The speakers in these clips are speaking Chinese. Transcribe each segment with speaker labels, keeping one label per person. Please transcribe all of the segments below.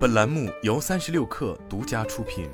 Speaker 1: 本栏目由三十六氪独家出品。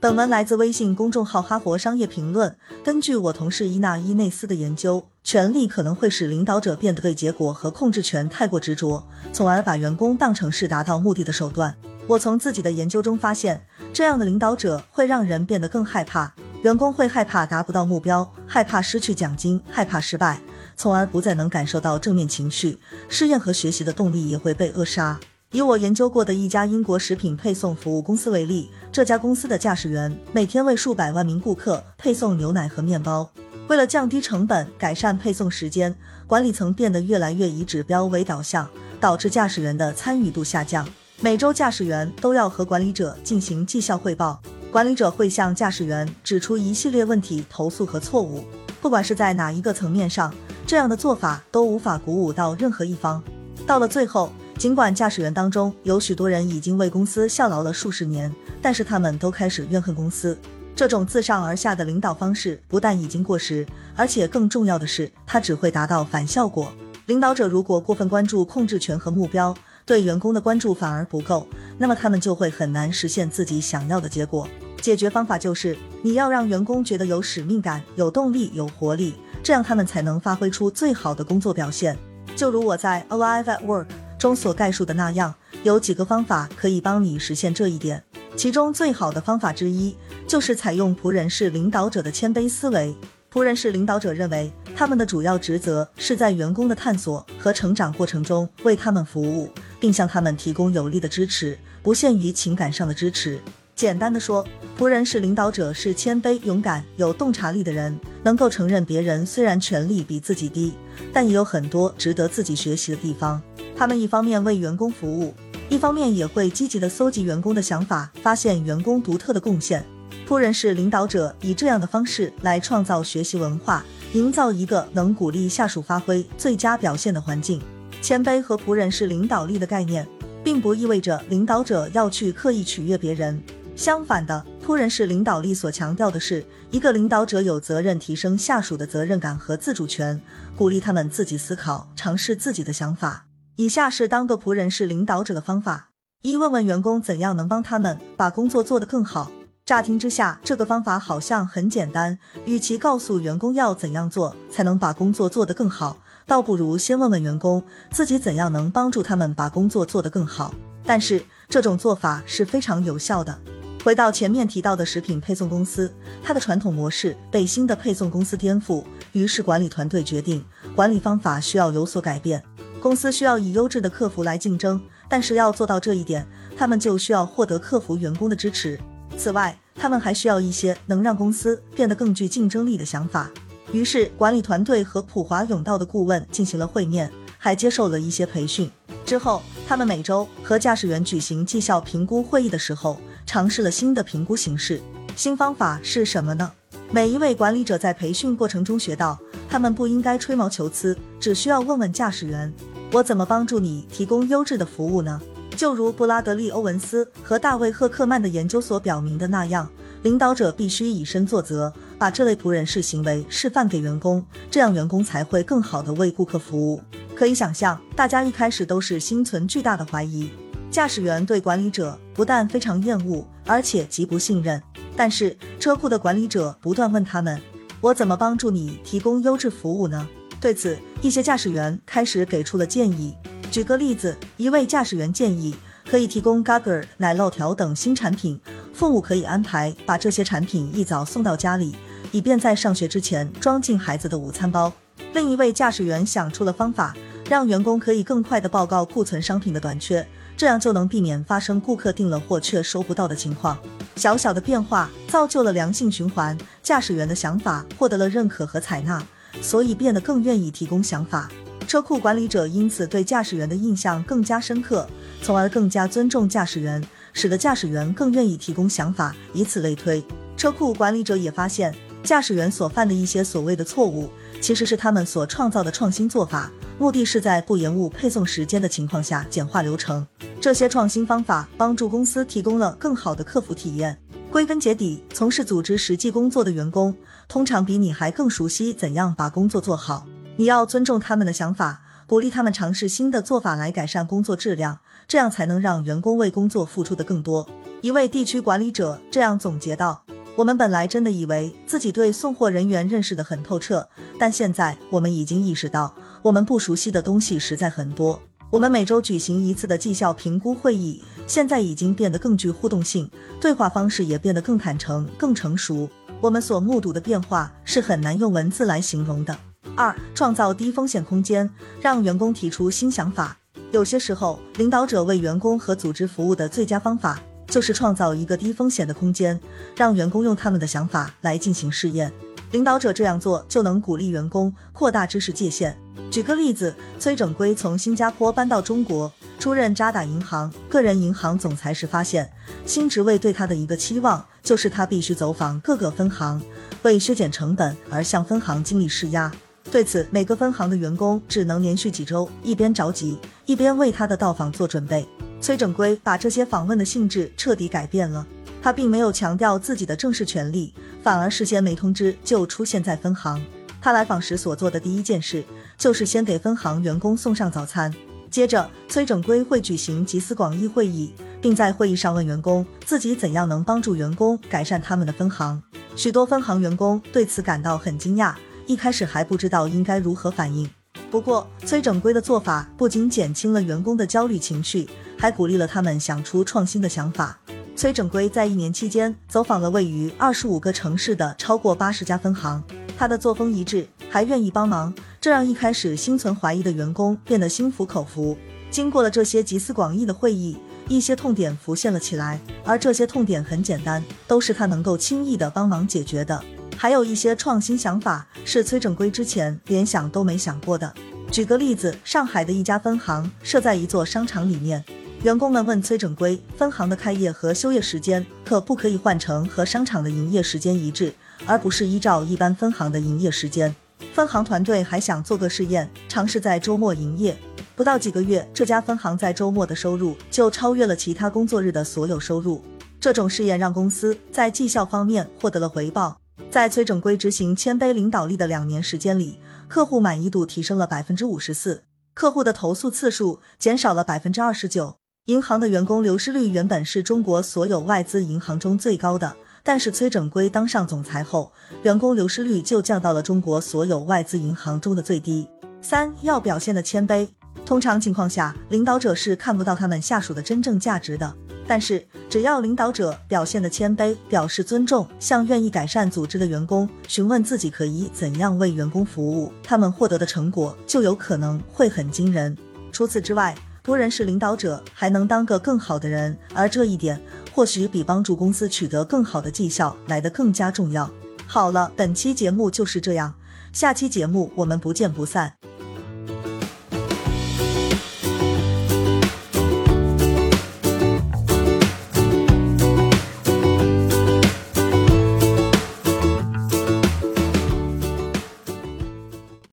Speaker 2: 本文来自微信公众号《哈佛商业评论》。根据我同事伊纳伊内斯的研究，权力可能会使领导者变得对结果和控制权太过执着，从而把员工当成是达到目的的手段。我从自己的研究中发现，这样的领导者会让人变得更害怕，员工会害怕达不到目标，害怕失去奖金，害怕失败，从而不再能感受到正面情绪，试验和学习的动力也会被扼杀。以我研究过的一家英国食品配送服务公司为例，这家公司的驾驶员每天为数百万名顾客配送牛奶和面包。为了降低成本、改善配送时间，管理层变得越来越以指标为导向，导致驾驶员的参与度下降。每周，驾驶员都要和管理者进行绩效汇报，管理者会向驾驶员指出一系列问题、投诉和错误。不管是在哪一个层面上，这样的做法都无法鼓舞到任何一方。到了最后，尽管驾驶员当中有许多人已经为公司效劳了数十年，但是他们都开始怨恨公司。这种自上而下的领导方式不但已经过时，而且更重要的是，它只会达到反效果。领导者如果过分关注控制权和目标，对员工的关注反而不够，那么他们就会很难实现自己想要的结果。解决方法就是，你要让员工觉得有使命感、有动力、有活力，这样他们才能发挥出最好的工作表现。就如我在 Alive at Work。中所概述的那样，有几个方法可以帮你实现这一点。其中最好的方法之一，就是采用仆人式领导者的谦卑思维。仆人式领导者认为，他们的主要职责是在员工的探索和成长过程中为他们服务，并向他们提供有力的支持，不限于情感上的支持。简单的说，仆人是领导者是谦卑、勇敢、有洞察力的人，能够承认别人虽然权力比自己低，但也有很多值得自己学习的地方。他们一方面为员工服务，一方面也会积极地搜集员工的想法，发现员工独特的贡献。仆人是领导者以这样的方式来创造学习文化，营造一个能鼓励下属发挥最佳表现的环境。谦卑和仆人是领导力的概念，并不意味着领导者要去刻意取悦别人。相反的，仆人式领导力所强调的是，一个领导者有责任提升下属的责任感和自主权，鼓励他们自己思考，尝试自己的想法。以下是当个仆人式领导者的方法：一、问问员工怎样能帮他们把工作做得更好。乍听之下，这个方法好像很简单。与其告诉员工要怎样做才能把工作做得更好，倒不如先问问员工自己怎样能帮助他们把工作做得更好。但是这种做法是非常有效的。回到前面提到的食品配送公司，它的传统模式被新的配送公司颠覆，于是管理团队决定管理方法需要有所改变。公司需要以优质的客服来竞争，但是要做到这一点，他们就需要获得客服员工的支持。此外，他们还需要一些能让公司变得更具竞争力的想法。于是，管理团队和普华永道的顾问进行了会面，还接受了一些培训。之后，他们每周和驾驶员举行绩效评估会议的时候，尝试了新的评估形式。新方法是什么呢？每一位管理者在培训过程中学到，他们不应该吹毛求疵，只需要问问驾驶员。我怎么帮助你提供优质的服务呢？就如布拉德利·欧文斯和大卫·赫克曼的研究所表明的那样，领导者必须以身作则，把这类仆人式行为示范给员工，这样员工才会更好地为顾客服务。可以想象，大家一开始都是心存巨大的怀疑，驾驶员对管理者不但非常厌恶，而且极不信任。但是车库的管理者不断问他们：“我怎么帮助你提供优质服务呢？”对此，一些驾驶员开始给出了建议。举个例子，一位驾驶员建议可以提供 Gagger 奶酪条等新产品，父母可以安排把这些产品一早送到家里，以便在上学之前装进孩子的午餐包。另一位驾驶员想出了方法，让员工可以更快地报告库存商品的短缺，这样就能避免发生顾客订了货却收不到的情况。小小的变化造就了良性循环，驾驶员的想法获得了认可和采纳。所以变得更愿意提供想法，车库管理者因此对驾驶员的印象更加深刻，从而更加尊重驾驶员，使得驾驶员更愿意提供想法，以此类推。车库管理者也发现，驾驶员所犯的一些所谓的错误，其实是他们所创造的创新做法，目的是在不延误配送时间的情况下简化流程。这些创新方法帮助公司提供了更好的客服体验。归根结底，从事组织实际工作的员工，通常比你还更熟悉怎样把工作做好。你要尊重他们的想法，鼓励他们尝试新的做法来改善工作质量，这样才能让员工为工作付出的更多。一位地区管理者这样总结道：“我们本来真的以为自己对送货人员认识的很透彻，但现在我们已经意识到，我们不熟悉的东西实在很多。我们每周举行一次的绩效评估会议，现在已经变得更具互动性，对话方式也变得更坦诚、更成熟。我们所目睹的变化是很难用文字来形容的。”二、创造低风险空间，让员工提出新想法。有些时候，领导者为员工和组织服务的最佳方法，就是创造一个低风险的空间，让员工用他们的想法来进行试验。领导者这样做，就能鼓励员工扩大知识界限。举个例子，崔整圭从新加坡搬到中国，出任渣打银行个人银行总裁时，发现新职位对他的一个期望，就是他必须走访各个分行，为削减成本而向分行经理施压。对此，每个分行的员工只能连续几周一边着急，一边为他的到访做准备。崔整圭把这些访问的性质彻底改变了。他并没有强调自己的正式权利，反而事先没通知就出现在分行。他来访时所做的第一件事，就是先给分行员工送上早餐。接着，崔整圭会举行集思广益会议，并在会议上问员工自己怎样能帮助员工改善他们的分行。许多分行员工对此感到很惊讶。一开始还不知道应该如何反应，不过崔整圭的做法不仅减轻了员工的焦虑情绪，还鼓励了他们想出创新的想法。崔整圭在一年期间走访了位于二十五个城市的超过八十家分行，他的作风一致，还愿意帮忙，这让一开始心存怀疑的员工变得心服口服。经过了这些集思广益的会议，一些痛点浮现了起来，而这些痛点很简单，都是他能够轻易的帮忙解决的。还有一些创新想法是崔整圭之前连想都没想过的。举个例子，上海的一家分行设在一座商场里面，员工们问崔整圭，分行的开业和休业时间可不可以换成和商场的营业时间一致，而不是依照一般分行的营业时间。分行团队还想做个试验，尝试在周末营业。不到几个月，这家分行在周末的收入就超越了其他工作日的所有收入。这种试验让公司在绩效方面获得了回报。在崔整圭执行谦卑领导力的两年时间里，客户满意度提升了百分之五十四，客户的投诉次数减少了百分之二十九。银行的员工流失率原本是中国所有外资银行中最高的，但是崔整圭当上总裁后，员工流失率就降到了中国所有外资银行中的最低。三要表现的谦卑，通常情况下，领导者是看不到他们下属的真正价值的。但是，只要领导者表现的谦卑，表示尊重，向愿意改善组织的员工询问自己可以怎样为员工服务，他们获得的成果就有可能会很惊人。除此之外，多人是领导者，还能当个更好的人，而这一点或许比帮助公司取得更好的绩效来得更加重要。好了，本期节目就是这样，下期节目我们不见不散。